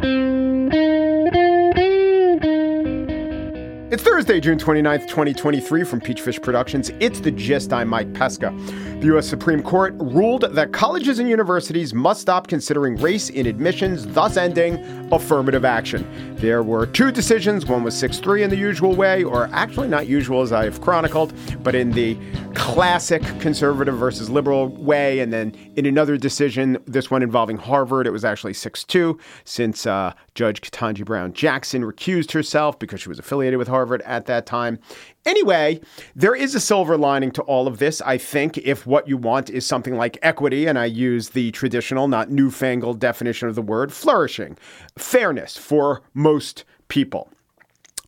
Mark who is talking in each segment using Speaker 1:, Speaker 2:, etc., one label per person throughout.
Speaker 1: thank you. It's Thursday, June 29th, 2023, from Peachfish Productions. It's the gist. I'm Mike Pesca. The U.S. Supreme Court ruled that colleges and universities must stop considering race in admissions, thus ending affirmative action. There were two decisions. One was 6 3 in the usual way, or actually not usual as I've chronicled, but in the classic conservative versus liberal way. And then in another decision, this one involving Harvard, it was actually 6 2, since uh, Judge Ketanji Brown Jackson recused herself because she was affiliated with Harvard at that time. Anyway, there is a silver lining to all of this, I think, if what you want is something like equity, and I use the traditional, not newfangled definition of the word, flourishing, fairness for most people.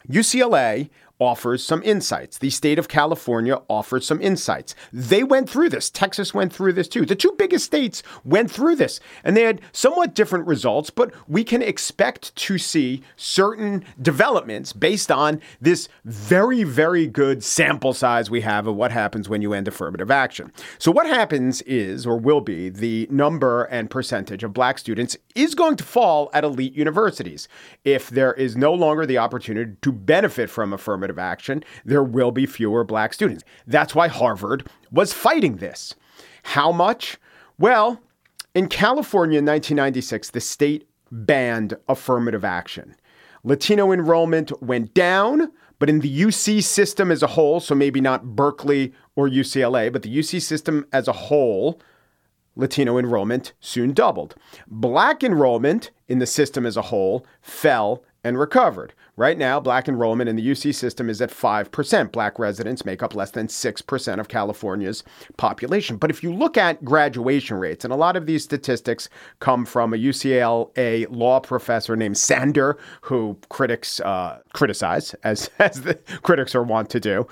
Speaker 1: UCLA offers some insights. The state of California offers some insights. They went through this. Texas went through this too. The two biggest states went through this and they had somewhat different results, but we can expect to see certain developments based on this very, very good sample size we have of what happens when you end affirmative action. So, what happens is, or will be, the number and percentage of black students is going to fall at elite universities if there is no longer the opportunity to benefit from affirmative affirmative action, there will be fewer black students. That's why Harvard was fighting this. How much? Well, in California in 1996, the state banned affirmative action. Latino enrollment went down, but in the UC system as a whole, so maybe not Berkeley or UCLA, but the UC system as a whole, Latino enrollment soon doubled. Black enrollment in the system as a whole fell and recovered. Right now, black enrollment in the UC system is at 5%. Black residents make up less than 6% of California's population. But if you look at graduation rates, and a lot of these statistics come from a UCLA law professor named Sander, who critics uh, criticize, as, as the critics are wont to do.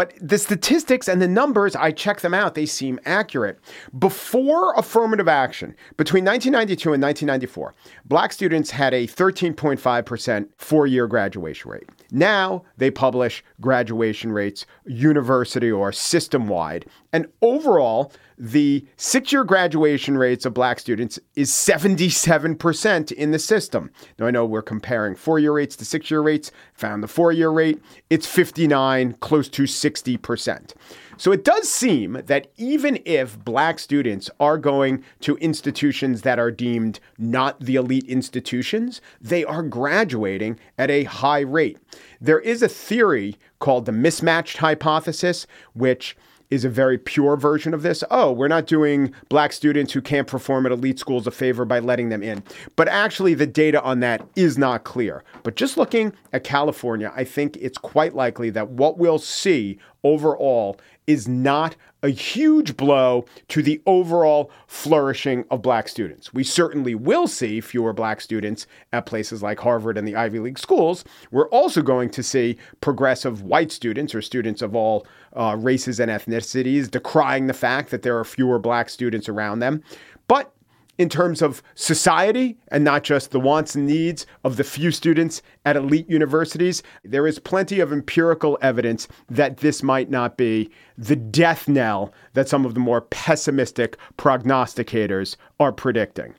Speaker 1: But the statistics and the numbers, I check them out, they seem accurate. Before affirmative action, between 1992 and 1994, black students had a 13.5% four year graduation rate. Now they publish graduation rates university or system wide. And overall, the six year graduation rates of black students is 77% in the system. Now, I know we're comparing four year rates to six year rates, found the four year rate, it's 59, close to 60%. So it does seem that even if black students are going to institutions that are deemed not the elite institutions, they are graduating at a high rate. There is a theory called the mismatched hypothesis, which is a very pure version of this. Oh, we're not doing black students who can't perform at elite schools a favor by letting them in. But actually, the data on that is not clear. But just looking at California, I think it's quite likely that what we'll see overall is not a huge blow to the overall flourishing of black students. We certainly will see fewer black students at places like Harvard and the Ivy League schools. We're also going to see progressive white students or students of all uh, races and ethnicities decrying the fact that there are fewer black students around them. But in terms of society and not just the wants and needs of the few students at elite universities, there is plenty of empirical evidence that this might not be the death knell that some of the more pessimistic prognosticators are predicting.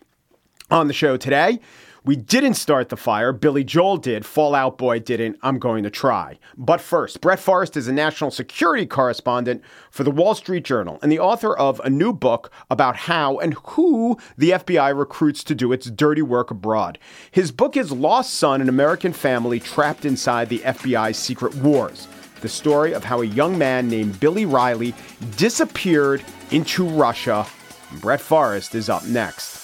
Speaker 1: On the show today, we didn't start the fire. Billy Joel did. Fall Out Boy didn't. I'm going to try. But first, Brett Forrest is a national security correspondent for the Wall Street Journal and the author of a new book about how and who the FBI recruits to do its dirty work abroad. His book is Lost Son, an American family trapped inside the FBI's secret wars. The story of how a young man named Billy Reilly disappeared into Russia. Brett Forrest is up next.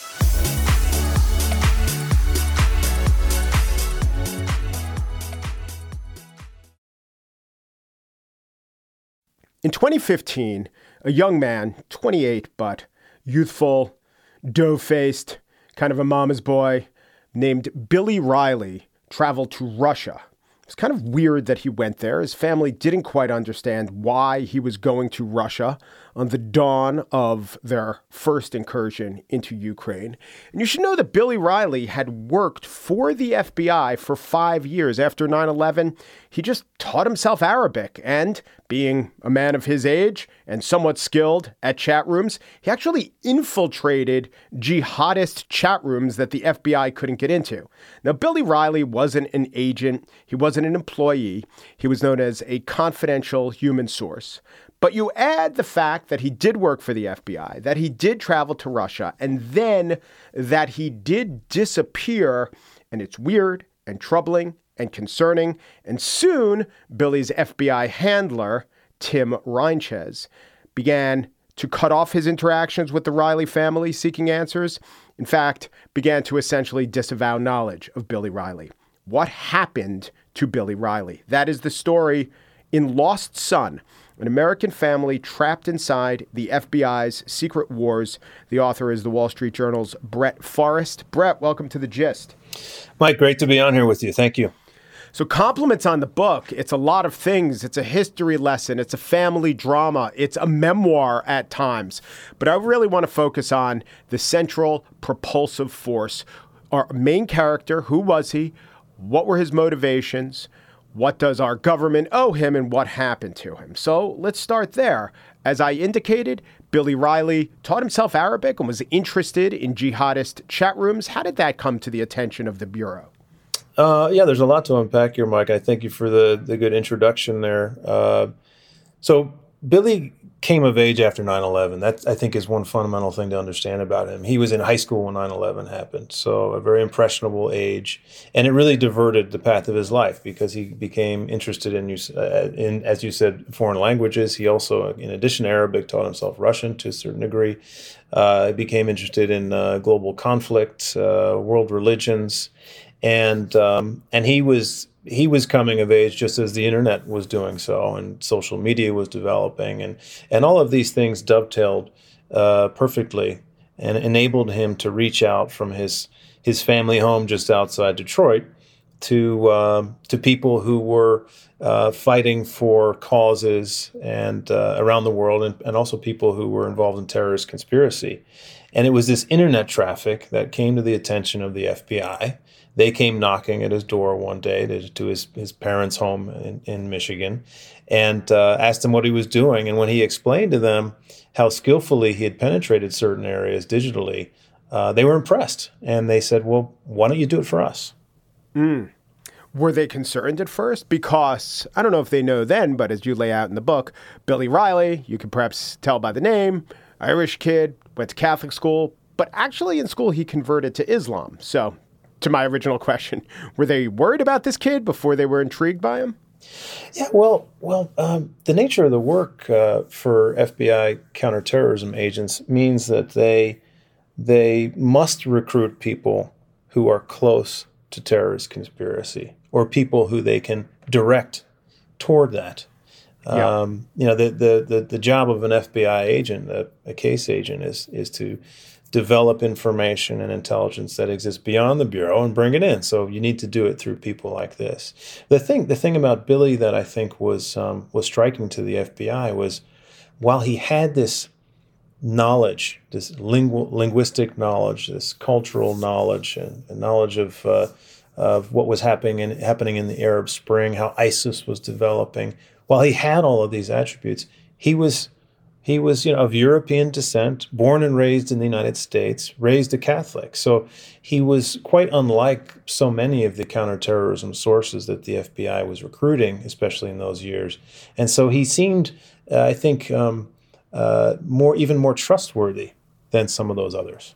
Speaker 1: In 2015, a young man, 28 but youthful, dough faced, kind of a mama's boy, named Billy Reilly traveled to Russia. It's kind of weird that he went there. His family didn't quite understand why he was going to Russia on the dawn of their first incursion into Ukraine. And you should know that Billy Reilly had worked for the FBI for five years. After 9 11, he just taught himself Arabic. And being a man of his age and somewhat skilled at chat rooms, he actually infiltrated jihadist chat rooms that the FBI couldn't get into. Now, Billy Reilly wasn't an agent, he wasn't an employee, he was known as a confidential human source. But you add the fact that he did work for the FBI, that he did travel to Russia, and then that he did disappear. And it's weird and troubling and concerning. And soon, Billy's FBI handler, Tim Reinchez, began to cut off his interactions with the Reilly family seeking answers. In fact, began to essentially disavow knowledge of Billy Reilly. What happened to Billy Reilly? That is the story in Lost Son an American family trapped inside the FBI's secret wars. The author is the Wall Street Journal's Brett Forrest. Brett, welcome to the gist.
Speaker 2: Mike, great to be on here with you. Thank you.
Speaker 1: So, compliments on the book. It's a lot of things. It's a history lesson. It's a family drama. It's a memoir at times. But I really want to focus on the central propulsive force. Our main character, who was he? What were his motivations? What does our government owe him and what happened to him? So let's start there. As I indicated, Billy Reilly taught himself Arabic and was interested in jihadist chat rooms. How did that come to the attention of the Bureau?
Speaker 2: Uh, yeah, there's a lot to unpack here, Mike. I thank you for the, the good introduction there. Uh, so, Billy came of age after 9-11 that i think is one fundamental thing to understand about him. He was in high school when 9-11 happened so a very impressionable age and it really diverted the path of his life because he became interested in, uh, in as you said foreign languages. He also in addition to arabic taught himself russian to a certain degree. Uh, became interested in uh, global conflict uh, world religions and um, and he was he was coming of age just as the internet was doing so and social media was developing and and all of these things dovetailed uh, perfectly and enabled him to reach out from his his family home just outside Detroit to uh, to people who were uh, fighting for causes and uh, around the world and, and also people who were involved in terrorist conspiracy. And it was this internet traffic that came to the attention of the FBI they came knocking at his door one day to, to his, his parents' home in, in Michigan and uh, asked him what he was doing. And when he explained to them how skillfully he had penetrated certain areas digitally, uh, they were impressed. And they said, Well, why don't you do it for us?
Speaker 1: Mm. Were they concerned at first? Because I don't know if they know then, but as you lay out in the book, Billy Reilly, you can perhaps tell by the name, Irish kid, went to Catholic school, but actually in school he converted to Islam. So to my original question, were they worried about this kid before they were intrigued by him?
Speaker 2: Yeah, well, well, um, the nature of the work uh, for FBI counterterrorism agents means that they they must recruit people who are close to terrorist conspiracy or people who they can direct toward that. Yeah. Um, you know, the, the, the the job of an FBI agent, a, a case agent, is is to develop information and intelligence that exists beyond the bureau and bring it in. So you need to do it through people like this. The thing, the thing about Billy that I think was um, was striking to the FBI was, while he had this knowledge, this lingu- linguistic knowledge, this cultural knowledge, and, and knowledge of uh, of what was happening in, happening in the Arab Spring, how ISIS was developing. While he had all of these attributes, he was he was, you know, of European descent, born and raised in the United States, raised a Catholic. So he was quite unlike so many of the counterterrorism sources that the FBI was recruiting, especially in those years. And so he seemed, uh, I think, um, uh, more even more trustworthy than some of those others.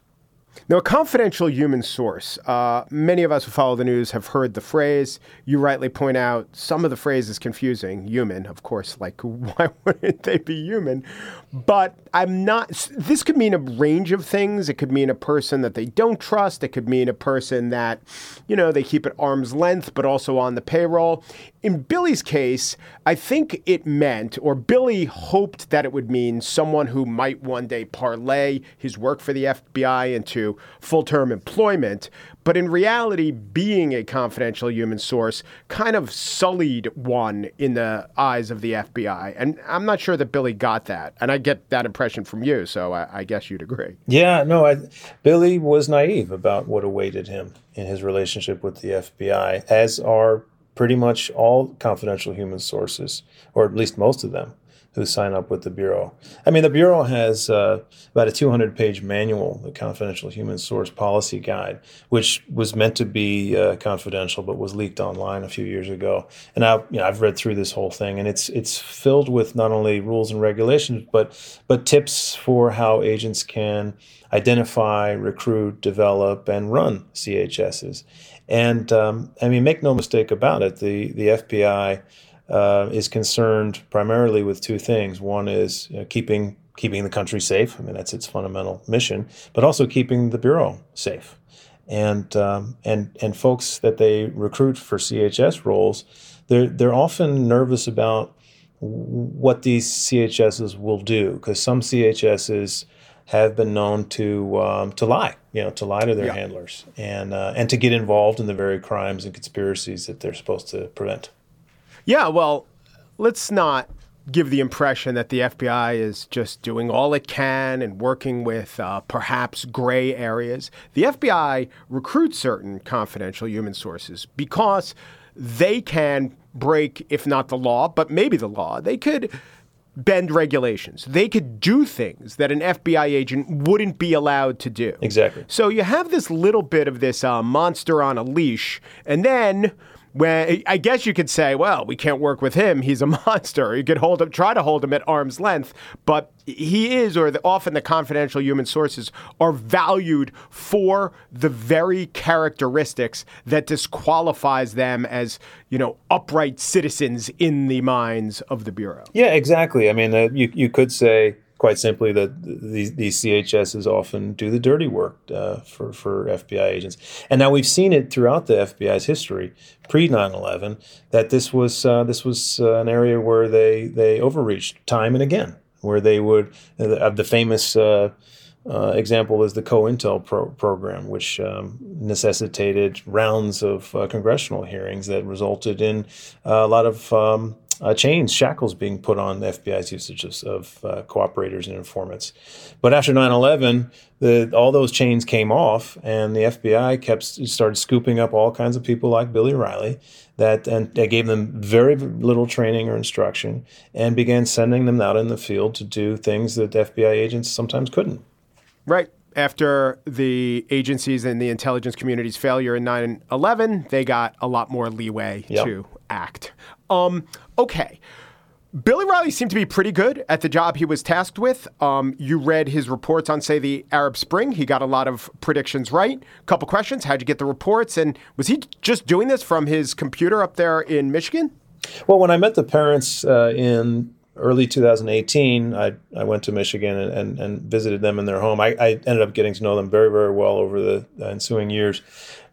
Speaker 1: Now, a confidential human source. Uh, many of us who follow the news have heard the phrase. You rightly point out some of the phrase is confusing. Human, of course, like why wouldn't they be human? But I'm not. This could mean a range of things. It could mean a person that they don't trust. It could mean a person that, you know, they keep at arm's length, but also on the payroll. In Billy's case, I think it meant, or Billy hoped that it would mean someone who might one day parlay his work for the FBI into to full term employment. But in reality, being a confidential human source kind of sullied one in the eyes of the FBI. And I'm not sure that Billy got that. And I get that impression from you. So I, I guess you'd agree.
Speaker 2: Yeah, no, I, Billy was naive about what awaited him in his relationship with the FBI, as are pretty much all confidential human sources, or at least most of them who sign up with the Bureau. I mean, the Bureau has uh, about a 200 page manual, the Confidential Human Source Policy Guide, which was meant to be uh, confidential but was leaked online a few years ago. And I, you know, I've read through this whole thing, and it's, it's filled with not only rules and regulations, but, but tips for how agents can identify, recruit, develop, and run CHSs. And um, I mean, make no mistake about it, the, the FBI uh, is concerned primarily with two things. One is you know, keeping keeping the country safe. I mean, that's its fundamental mission, but also keeping the bureau safe. And um, and and folks that they recruit for CHS roles, they're they're often nervous about what these CHSs will do because some CHSs have been known to um, to lie, you know, to lie to their yeah. handlers and uh, and to get involved in the very crimes and conspiracies that they're supposed to prevent.
Speaker 1: Yeah, well, let's not give the impression that the FBI is just doing all it can and working with uh, perhaps gray areas. The FBI recruits certain confidential human sources because they can break, if not the law, but maybe the law. They could bend regulations. They could do things that an FBI agent wouldn't be allowed to do.
Speaker 2: Exactly.
Speaker 1: So you have this little bit of this uh, monster on a leash, and then when I guess you could say, well, we can't work with him. He's a monster. You could hold him, try to hold him at arm's length, but he is, or the, often the confidential human sources are valued for the very characteristics that disqualifies them as, you know, upright citizens in the minds of the bureau.
Speaker 2: Yeah, exactly. I mean, uh, you you could say quite simply that these, these CHSs often do the dirty work uh, for, for FBI agents. And now we've seen it throughout the FBI's history, pre 9 11, that this was, uh, this was uh, an area where they, they overreached time and again, where they would, uh, the famous uh, uh, example is the COINTEL pro- program, which um, necessitated rounds of congressional hearings that resulted in a lot of um, uh, chains, shackles being put on the FBI's usage of, of uh, cooperators and informants. But after 9 11, all those chains came off, and the FBI kept started scooping up all kinds of people like Billy Reilly that and they gave them very little training or instruction and began sending them out in the field to do things that FBI agents sometimes couldn't.
Speaker 1: Right after the agencies and the intelligence community's failure in 9 11, they got a lot more leeway yep. to act. Um, okay. Billy Reilly seemed to be pretty good at the job he was tasked with. Um, you read his reports on, say, the Arab Spring. He got a lot of predictions right. A couple questions: How'd you get the reports? And was he just doing this from his computer up there in Michigan?
Speaker 2: Well, when I met the parents uh, in early 2018, I, I went to Michigan and, and, and visited them in their home. I, I, ended up getting to know them very, very well over the ensuing years.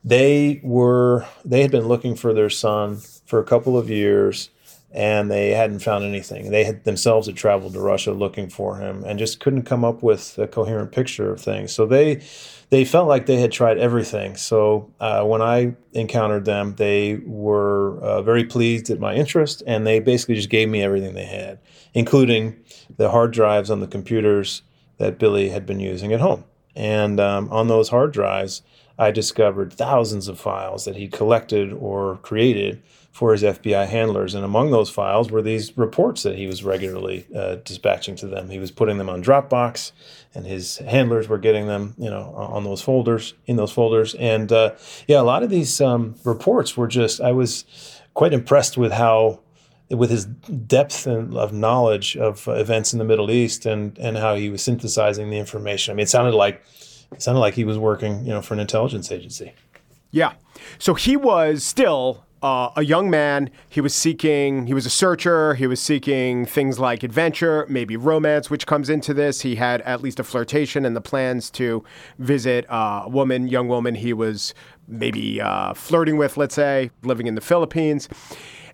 Speaker 2: They were they had been looking for their son for a couple of years and they hadn't found anything. They had themselves had traveled to Russia looking for him and just couldn't come up with a coherent picture of things. So they they felt like they had tried everything. So uh, when I encountered them, they were uh, very pleased at my interest, and they basically just gave me everything they had, including the hard drives on the computers that Billy had been using at home. And um, on those hard drives, I discovered thousands of files that he collected or created for his FBI handlers. And among those files were these reports that he was regularly uh, dispatching to them. He was putting them on Dropbox, and his handlers were getting them, you know, on those folders, in those folders. And uh, yeah, a lot of these um, reports were just, I was quite impressed with how with his depth of knowledge of events in the Middle East and and how he was synthesizing the information. I mean, it sounded like it sounded like he was working, you know, for an intelligence agency.
Speaker 1: Yeah. So he was still uh, a young man. He was seeking, he was a searcher. He was seeking things like adventure, maybe romance, which comes into this. He had at least a flirtation and the plans to visit a woman, young woman he was maybe uh, flirting with, let's say, living in the Philippines.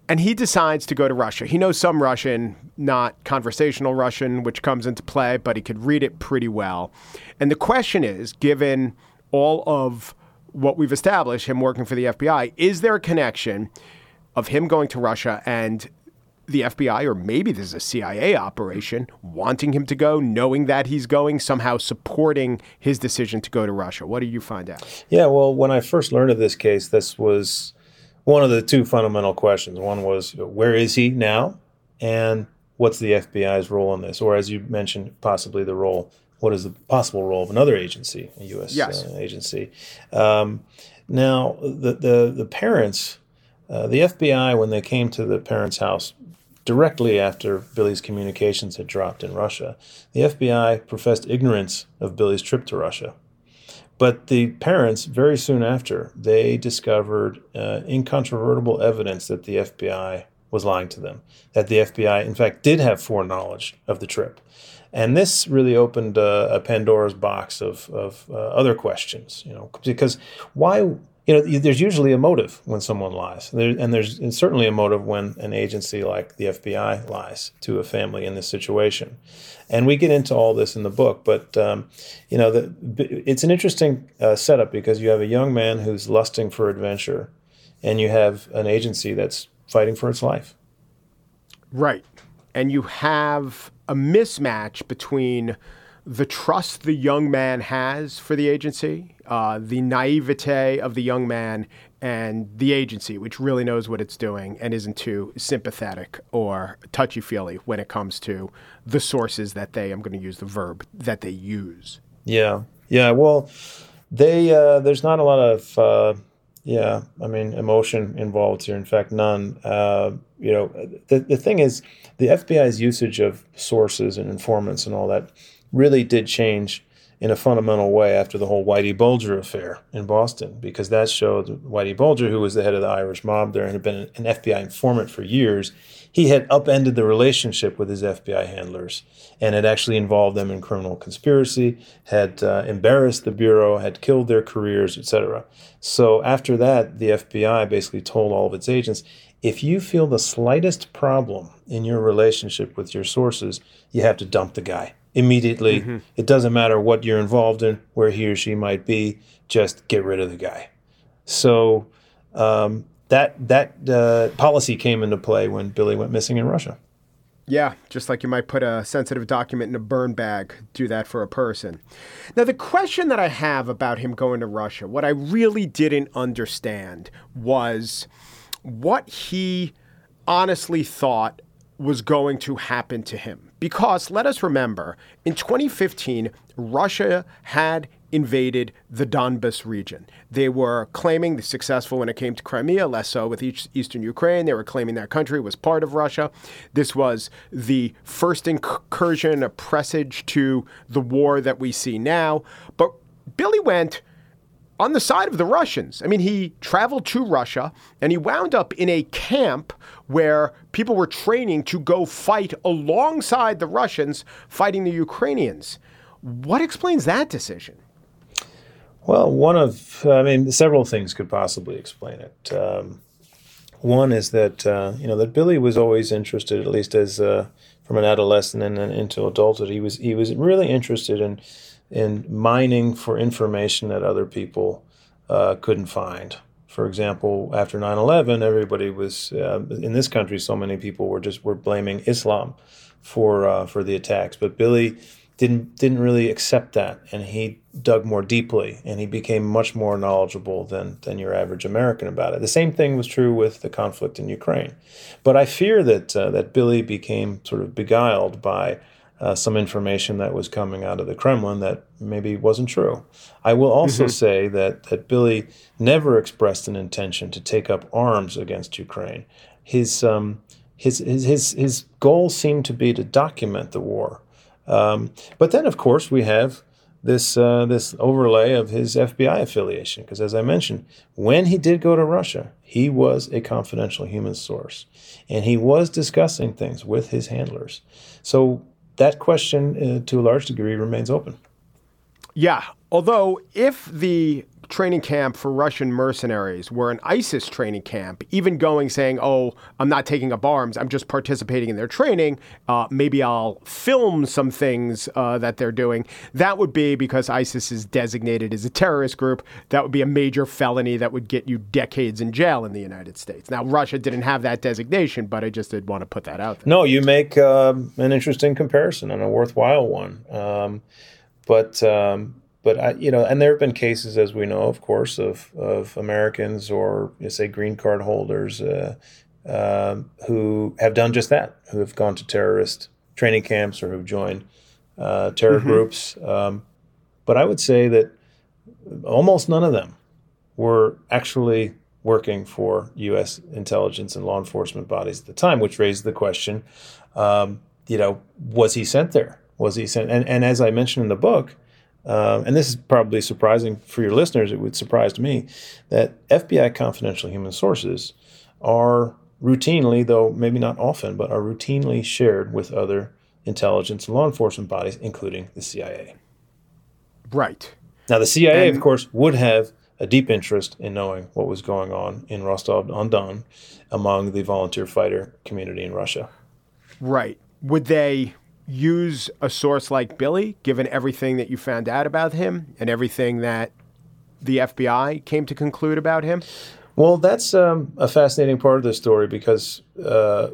Speaker 1: and he decides to go to Russia. He knows some Russian, not conversational Russian, which comes into play, but he could read it pretty well. And the question is given all of what we've established, him working for the FBI, is there a connection of him going to Russia and the FBI, or maybe this is a CIA operation, wanting him to go, knowing that he's going, somehow supporting his decision to go to Russia? What do you find out?
Speaker 2: Yeah, well, when I first learned of this case, this was one of the two fundamental questions. One was where is he now, and what's the FBI's role in this, or as you mentioned, possibly the role. What is the possible role of another agency, a U.S.
Speaker 1: Yes.
Speaker 2: Uh, agency? Um, now, the the the parents, uh, the FBI, when they came to the parents' house directly after Billy's communications had dropped in Russia, the FBI professed ignorance of Billy's trip to Russia. But the parents, very soon after, they discovered uh, incontrovertible evidence that the FBI was lying to them, that the FBI, in fact, did have foreknowledge of the trip. And this really opened uh, a Pandora's box of, of uh, other questions, you know, because why you know, there's usually a motive when someone lies, there, and there's and certainly a motive when an agency like the FBI lies to a family in this situation. And we get into all this in the book, but um, you know, the, it's an interesting uh, setup because you have a young man who's lusting for adventure, and you have an agency that's fighting for its life.
Speaker 1: Right, and you have a mismatch between the trust the young man has for the agency, uh, the naivete of the young man, and the agency, which really knows what it's doing and isn't too sympathetic or touchy feely when it comes to the sources that they, I'm going to use the verb, that they use.
Speaker 2: Yeah. Yeah. Well, they, uh, there's not a lot of, uh, yeah, I mean, emotion involved here. In fact, none. You know, the, the thing is, the FBI's usage of sources and informants and all that really did change in a fundamental way after the whole Whitey Bulger affair in Boston, because that showed Whitey Bulger, who was the head of the Irish mob there and had been an FBI informant for years, he had upended the relationship with his FBI handlers and had actually involved them in criminal conspiracy, had uh, embarrassed the bureau, had killed their careers, etc. So after that, the FBI basically told all of its agents, if you feel the slightest problem in your relationship with your sources, you have to dump the guy immediately. Mm-hmm. It doesn't matter what you're involved in, where he or she might be, just get rid of the guy. So um, that that uh, policy came into play when Billy went missing in Russia.
Speaker 1: Yeah, just like you might put a sensitive document in a burn bag, do that for a person. Now, the question that I have about him going to Russia, what I really didn't understand was what he honestly thought was going to happen to him. Because let us remember, in 2015, Russia had invaded the Donbas region. They were claiming the successful when it came to Crimea, less so with eastern Ukraine. They were claiming that country was part of Russia. This was the first incursion, a presage to the war that we see now. But Billy went on the side of the Russians. I mean, he traveled to Russia and he wound up in a camp where people were training to go fight alongside the Russians fighting the Ukrainians. What explains that decision?
Speaker 2: Well, one of, I mean, several things could possibly explain it. Um, one is that, uh, you know, that Billy was always interested, at least as uh, from an adolescent and then into adulthood, he was, he was really interested in in mining for information that other people uh, couldn't find. For example, after 9/11, everybody was uh, in this country. So many people were just were blaming Islam for uh, for the attacks, but Billy didn't didn't really accept that, and he dug more deeply, and he became much more knowledgeable than than your average American about it. The same thing was true with the conflict in Ukraine, but I fear that uh, that Billy became sort of beguiled by uh, some information that was coming out of the Kremlin that maybe wasn't true. I will also mm-hmm. say that that Billy never expressed an intention to take up arms against Ukraine. His um, his, his his his goal seemed to be to document the war. Um, but then, of course, we have this uh, this overlay of his FBI affiliation, because as I mentioned, when he did go to Russia, he was a confidential human source, and he was discussing things with his handlers. So that question, uh, to a large degree, remains open.
Speaker 1: Yeah, Although, if the training camp for Russian mercenaries were an ISIS training camp, even going saying, "Oh, I'm not taking up arms. I'm just participating in their training. Uh, maybe I'll film some things uh, that they're doing." That would be because ISIS is designated as a terrorist group. That would be a major felony that would get you decades in jail in the United States. Now, Russia didn't have that designation, but I just did want to put that out there.
Speaker 2: No, you make um, an interesting comparison and a worthwhile one. Um, but um, but I, you know, and there have been cases, as we know, of course, of of Americans or you say green card holders uh, uh, who have done just that, who have gone to terrorist training camps or who've joined uh, terror mm-hmm. groups. Um, but I would say that almost none of them were actually working for U.S. intelligence and law enforcement bodies at the time, which raised the question, um, you know, was he sent there? Was he sent? And, and as I mentioned in the book, um, and this is probably surprising for your listeners, it would surprise me that FBI confidential human sources are routinely, though maybe not often, but are routinely shared with other intelligence and law enforcement bodies, including the CIA.
Speaker 1: Right.
Speaker 2: Now, the CIA, and, of course, would have a deep interest in knowing what was going on in Rostov on Don among the volunteer fighter community in Russia.
Speaker 1: Right. Would they use a source like Billy, given everything that you found out about him and everything that the FBI came to conclude about him?
Speaker 2: Well, that's um, a fascinating part of the story because uh,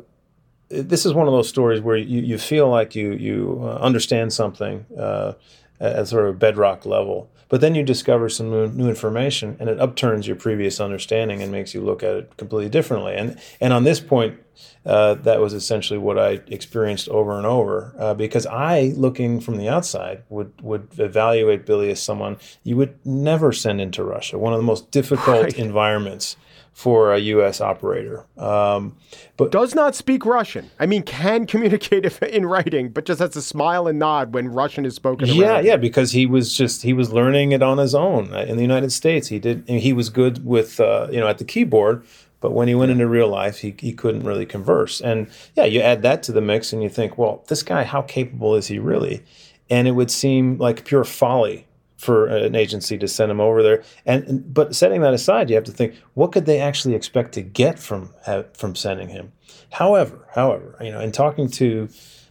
Speaker 2: this is one of those stories where you, you feel like you you uh, understand something uh, at sort of a bedrock level, but then you discover some new, new, information and it upturns your previous understanding and makes you look at it completely differently. And and on this point, uh, that was essentially what I experienced over and over. Uh, because I, looking from the outside, would would evaluate Billy as someone you would never send into Russia, one of the most difficult right. environments for a U.S. operator. Um,
Speaker 1: but does not speak Russian. I mean, can communicate in writing, but just has a smile and nod when Russian is spoken.
Speaker 2: Yeah, yeah, because he was just he was learning it on his own in the United States. He did. He was good with uh, you know at the keyboard, but when he went into real life, he, he couldn't really converse. And yeah, you add that to the mix and you think, well, this guy, how capable is he really? And it would seem like pure folly for an agency to send him over there. And but setting that aside, you have to think, what could they actually expect to get from from sending him? However, however, you know, in talking to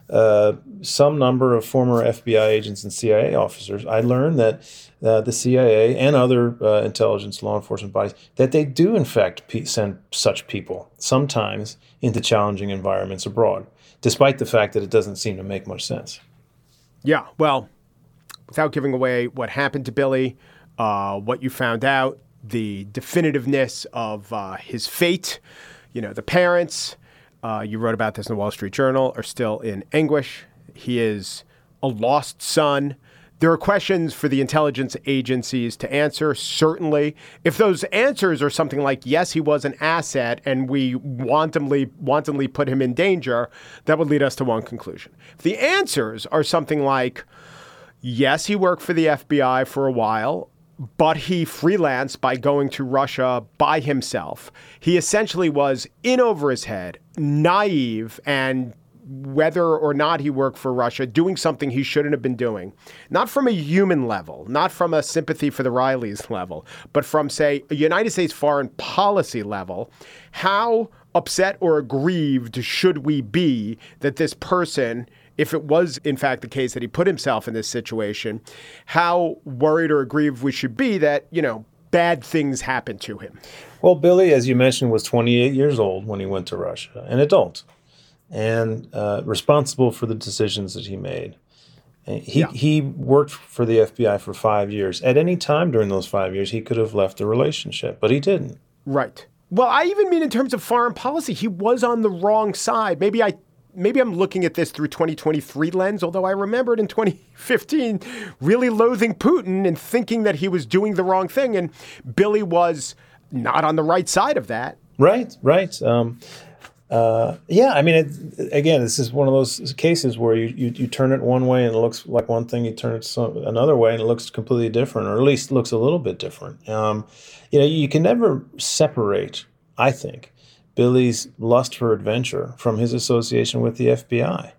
Speaker 2: uh, some number of former FBI agents and CIA officers, I learned that uh, the CIA and other uh, intelligence law enforcement bodies that they do in fact send such people sometimes into challenging environments abroad, despite the fact that it doesn't seem to make much sense.
Speaker 1: Yeah, well, without giving away what happened to Billy, uh, what you found out, the definitiveness of uh, his fate, you know, the parents uh, you wrote about this in the Wall Street Journal, are still in anguish. He is a lost son. There are questions for the intelligence agencies to answer, certainly. If those answers are something like, yes, he was an asset and we wantonly, wantonly put him in danger, that would lead us to one conclusion. If the answers are something like, yes, he worked for the FBI for a while, but he freelanced by going to Russia by himself. He essentially was in over his head, naive, and whether or not he worked for Russia, doing something he shouldn't have been doing. Not from a human level, not from a sympathy for the Reillys level, but from, say, a United States foreign policy level. How upset or aggrieved should we be that this person if it was in fact the case that he put himself in this situation, how worried or aggrieved we should be that, you know, bad things happened to him.
Speaker 2: Well, Billy, as you mentioned, was 28 years old when he went to Russia, an adult, and uh, responsible for the decisions that he made. He, yeah. he worked for the FBI for five years. At any time during those five years, he could have left the relationship, but he didn't.
Speaker 1: Right. Well, I even mean in terms of foreign policy, he was on the wrong side. Maybe I maybe I'm looking at this through 2023 lens, although I remembered in 2015 really loathing Putin and thinking that he was doing the wrong thing. And Billy was not on the right side of that.
Speaker 2: Right, right. Um, uh, yeah, I mean, it, again, this is one of those cases where you, you, you, turn it one way and it looks like one thing, you turn it some, another way and it looks completely different, or at least looks a little bit different. Um, you know, you can never separate, I think, Billy's lust for adventure from his association with the FBI,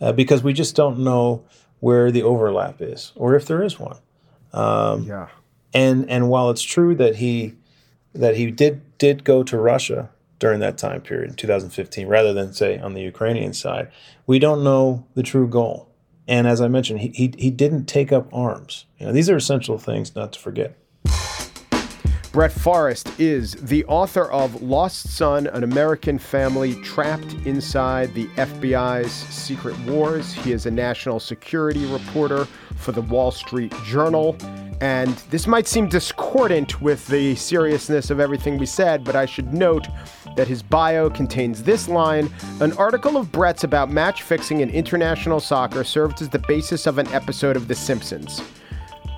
Speaker 2: uh, because we just don't know where the overlap is or if there is one. Um,
Speaker 1: Yeah.
Speaker 2: and and while it's true that he that he did did go to Russia during that time period in 2015 rather than say on the Ukrainian side we don't know the true goal and as I mentioned he he, he didn't take up arms you know these are essential things not to forget
Speaker 1: Brett Forrest is the author of Lost Son An American Family Trapped Inside the FBI's Secret Wars. He is a national security reporter for the Wall Street Journal. And this might seem discordant with the seriousness of everything we said, but I should note that his bio contains this line An article of Brett's about match fixing in international soccer served as the basis of an episode of The Simpsons.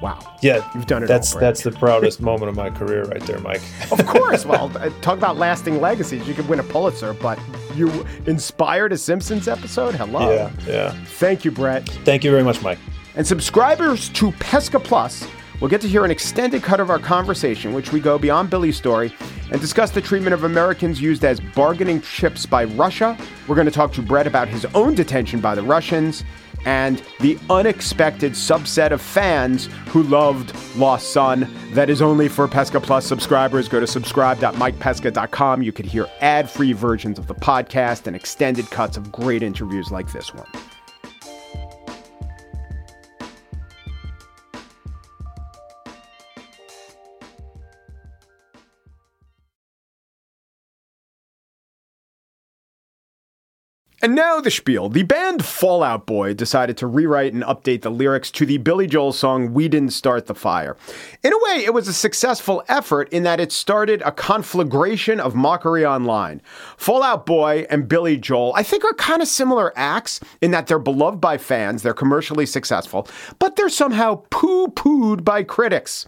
Speaker 1: Wow.
Speaker 2: yeah
Speaker 1: You've done it
Speaker 2: that's
Speaker 1: all,
Speaker 2: that's the proudest moment of my career right there Mike
Speaker 1: Of course. Well, uh, talk about lasting legacies. You could win a Pulitzer, but you inspired a Simpsons episode? Hello.
Speaker 2: yeah yeah
Speaker 1: Thank you, Brett.
Speaker 2: thank you very much Mike
Speaker 1: And subscribers to Pesca Plus will get to hear an extended cut of our conversation, which we go beyond Billy's story and discuss the treatment of Americans used as bargaining chips by Russia. We're going to talk to Brett about his own detention by the Russians and the unexpected subset of fans who loved Lost Son. That is only for Pesca Plus subscribers. Go to subscribe.mikepesca.com. You could hear ad free versions of the podcast and extended cuts of great interviews like this one. And now the spiel. The band Fall Out Boy decided to rewrite and update the lyrics to the Billy Joel song We Didn't Start the Fire. In a way, it was a successful effort in that it started a conflagration of mockery online. Fall Out Boy and Billy Joel, I think, are kind of similar acts in that they're beloved by fans, they're commercially successful, but they're somehow poo pooed by critics.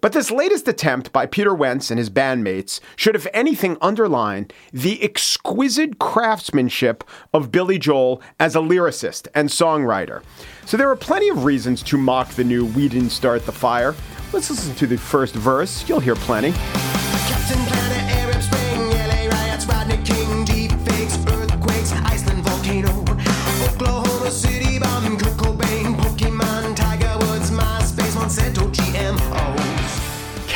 Speaker 1: But this latest attempt by Peter Wentz and his bandmates should, if anything, underline the exquisite craftsmanship of Billy Joel as a lyricist and songwriter. So there are plenty of reasons to mock the new We Didn't Start the Fire. Let's listen to the first verse. You'll hear plenty.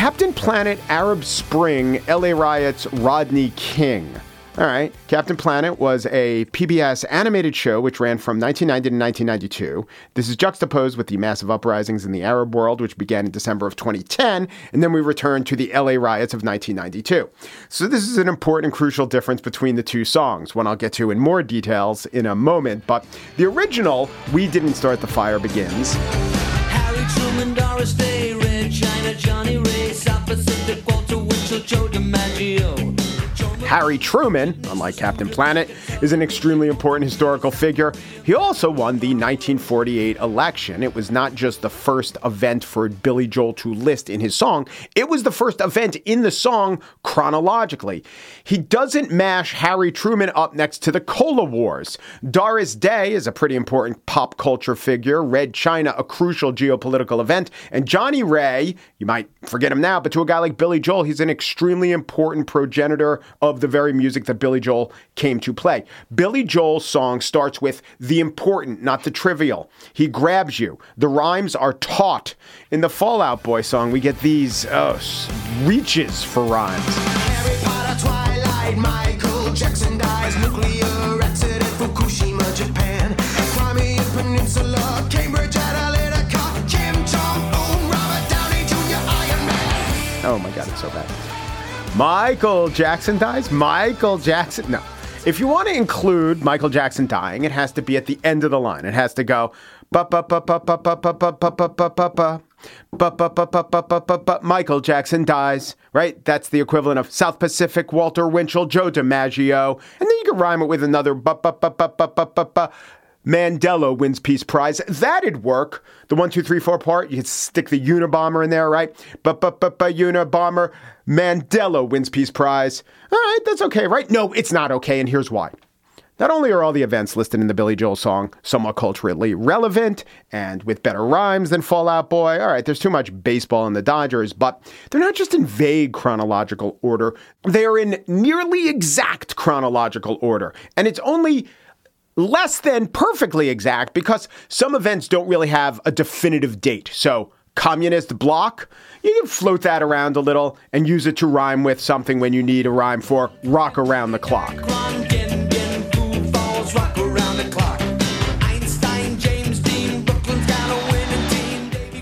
Speaker 3: Captain Planet Arab Spring, LA Riots, Rodney King.
Speaker 1: All right. Captain Planet was a PBS animated show which ran from 1990 to 1992. This is juxtaposed with the massive uprisings in the Arab world, which began in December of 2010, and then we return to the LA riots of 1992. So this is an important and crucial difference between the two songs, one I'll get to in more details in a moment. But the original, We Didn't Start the Fire, begins.
Speaker 4: Harry Truman, Doris Day,
Speaker 1: Harry Truman, unlike Captain Planet, is an extremely important historical figure. He also won the 1948 election. It was not just the first event for Billy Joel to list in his song, it was the first event in the song chronologically. He doesn't mash Harry Truman up next to the Cola Wars. Doris Day is a pretty important pop culture figure, Red China, a crucial geopolitical event, and Johnnie Ray, you might forget him now, but to a guy like Billy Joel, he's an extremely important progenitor of the very music that Billy Joel came to play. Billy Joel's song starts with the important, not the trivial. He grabs you. The rhymes are taut. In the Fall Out Boy song, we get these uh, s- reaches for rhymes.
Speaker 3: Harry Potter, Twilight, Michael Jackson dies, nuclear accident, Fukushima, Japan, Crimea Peninsula, Cambridge Analytica, Kim Jong-un, Robert Downey Jr., Iron Man.
Speaker 1: Oh my God, it's so bad. Michael Jackson dies? Michael Jackson? No. If you want to include Michael Jackson dying, it has to be at the end of the line. It has to go ba ba ba ba ba ba ba ba ba ba ba ba ba, ba, ba, ba, ba, ba, ba. Michael Jackson dies, right? That's the equivalent of South Pacific, Walter Winchell, Joe DiMaggio. And then you can rhyme it with another ba, ba, ba, ba, ba, ba, ba, ba. Mandela wins Peace Prize. That'd work. The one, two, three, four part, you could stick the Unabomber in there, right? But, but, but, but, Unabomber, Mandela wins Peace Prize. All right, that's okay, right? No, it's not okay, and here's why. Not only are all the events listed in the Billy Joel song somewhat culturally relevant and with better rhymes than Fall Out Boy, all right, there's too much baseball in the Dodgers, but they're not just in vague chronological order, they are in nearly exact chronological order. And it's only less than perfectly exact because some events don't really have a definitive date. So, communist bloc, you can float that around a little and use it to rhyme with something when you need a rhyme for rock around the clock.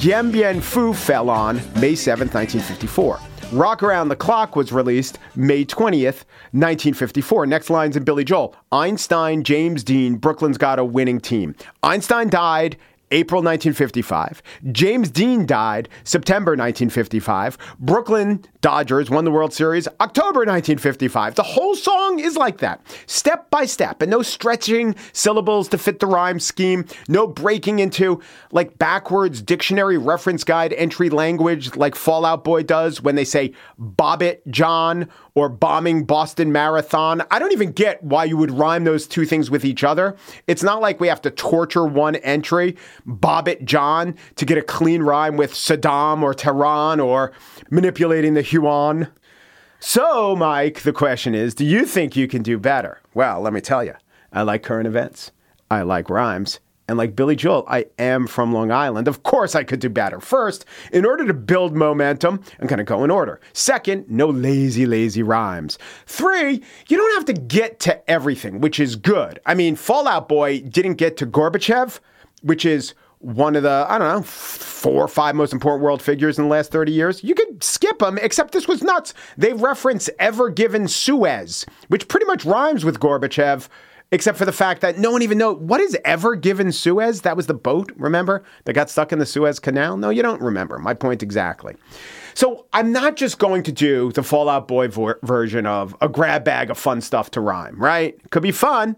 Speaker 4: Dien
Speaker 1: Bien Phu fell on May 7th, 1954. Rock Around the Clock was released May 20th, 1954. Next lines in Billy Joel Einstein, James Dean, Brooklyn's got a winning team. Einstein died April 1955. James Dean died September 1955. Brooklyn Dodgers won the World Series October 1955. The whole song is like that, step by step, and no stretching syllables to fit the rhyme scheme, no breaking into like backwards dictionary reference guide entry language like Fall Out Boy does when they say Bobbitt John or bombing Boston Marathon. I don't even get why you would rhyme those two things with each other. It's not like we have to torture one entry, Bobbitt John, to get a clean rhyme with Saddam or Tehran or manipulating the yuan. So, Mike, the question is do you think you can do better? Well, let me tell you, I like current events, I like rhymes. And like Billy Joel, I am from Long Island. Of course, I could do better. First, in order to build momentum, I'm going to go in order. Second, no lazy, lazy rhymes. Three, you don't have to get to everything, which is good. I mean, Fall Out Boy didn't get to Gorbachev, which is one of the, I don't know, four or five most important world figures in the last 30 years. You could skip them, except this was nuts. They reference Ever Given Suez, which pretty much rhymes with Gorbachev, except for the fact that no one even know what is Ever Given Suez? That was the boat, remember? That got stuck in the Suez Canal? No, you don't remember. My point exactly. So I'm not just going to do the Fall Out Boy vo- version of a grab bag of fun stuff to rhyme, right? Could be fun.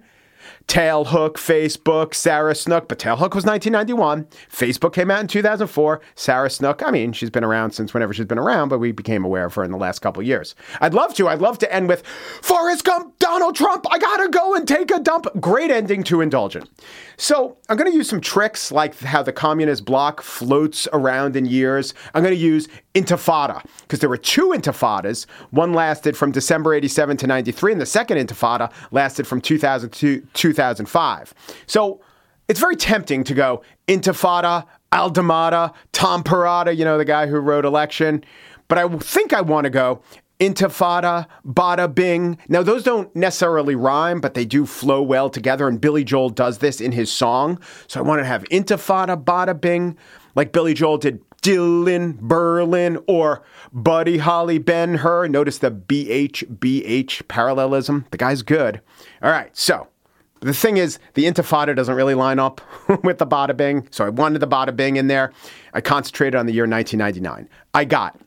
Speaker 1: Tailhook, Facebook, Sarah Snook, but Tailhook was 1991. Facebook came out in 2004. Sarah Snook, I mean, she's been around since whenever she's been around, but we became aware of her in the last couple years. I'd love to. I'd love to end with Forrest Gump, Donald Trump, I gotta go and take a dump. Great ending to Indulgent. So I'm to use some tricks like how the communist bloc floats around in years. I'm to use intifada because there were two intifadas. One lasted from December 87 to 93, and the second intifada lasted from 2000 to 2005. So it's very tempting to go intifada, Aldamada, Tom Perrotta, you know, the guy who wrote Election. But I think I want to go Intifada, Bada Bing. Now, those don't necessarily rhyme, but they do flow well together, and Billy Joel does this in his song. So I want to have Intifada, Bada Bing, like Billy Joel did Dylan, Berlin, or Buddy Holly Ben Hur. Notice the BH, BH parallelism. The guy's good. All right, so the thing is, the Intifada doesn't really line up with the Bada Bing, so I wanted the Bada Bing in there. I concentrated on the year 1999. I got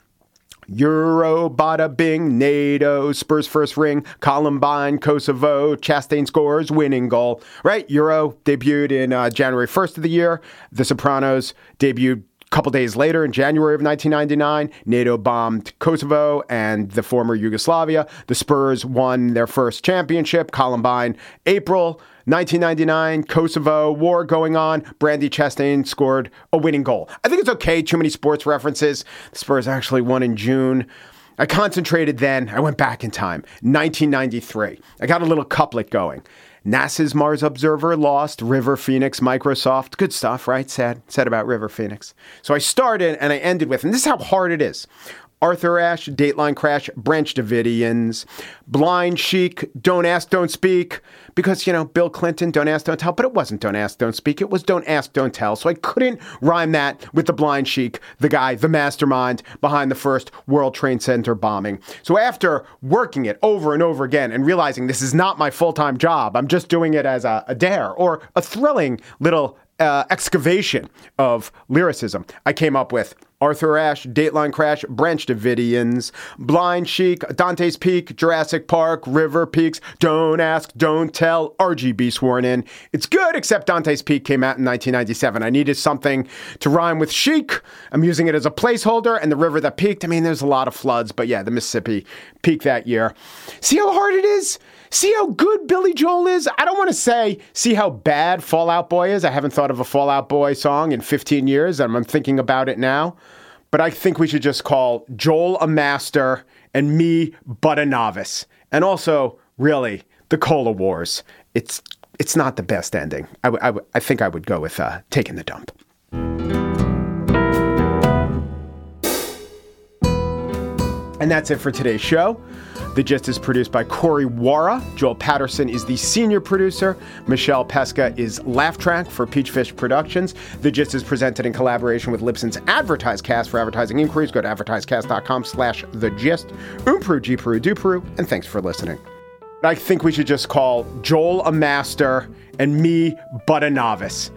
Speaker 1: Euro, Bada Bing, NATO, Spurs first ring, Columbine, Kosovo, Chastain scores, winning goal. Right? Euro debuted in uh, January 1st of the year. The Sopranos debuted couple days later in January of 1999. NATO bombed Kosovo and the former Yugoslavia. The Spurs won their first championship. Columbine, April. 1999, Kosovo, war going on. Brandy Chastain scored a winning goal. I think it's okay, too many sports references. The Spurs actually won in June. I concentrated then. I went back in time. 1993. I got a little couplet going. NASA's Mars Observer lost. River Phoenix, Microsoft. Good stuff, right? Sad. Said about River Phoenix. So I started and I ended with, and this is how hard it is. Arthur Ashe, Dateline Crash, Branch Davidians, Blind Sheikh, Don't Ask, Don't Speak, because, you know, Bill Clinton, Don't Ask, Don't Tell, but it wasn't Don't Ask, Don't Speak. It was Don't Ask, Don't Tell. So I couldn't rhyme that with the Blind Sheikh, the guy, the mastermind behind the first World Trade Center bombing. So after working it over and over again and realizing this is not my full time job, I'm just doing it as a, a dare or a thrilling little uh, excavation of lyricism, I came up with Arthur Ashe, Dateline Crash, Branch Davidians, Blind Sheikh, Dante's Peak, Jurassic Park, River Peaks, Don't Ask, Don't Tell, RBG sworn in. It's good, except Dante's Peak came out in 1997. I needed something to rhyme with sheikh. I'm using it as a placeholder, and the river that peaked, I mean, there's a lot of floods, but yeah, the Mississippi peaked that year. See how hard it is? See how good Billy Joel is? I don't want to say, see how bad Fall Out Boy is. I haven't thought of a Fall Out Boy song in 15 years. and I'm thinking about it now but I think we should just call Joel a master and me but a novice. And also, really, the Cola Wars. It's it's not the best ending. I, w- I, w- I think I would go with uh, taking the dump. And that's it for today's show. The Gist is produced by Corey Wara. Joel Patterson is the senior producer. Michelle Pesca is laugh track for Peachfish Productions. The Gist is presented in collaboration with Libsyn's AdvertiseCast. For advertising inquiries, go to advertisecast.com slash the gist. Umpru, Gperu, Duperu, and thanks for listening. I think we should just call Joel a master and me but a novice.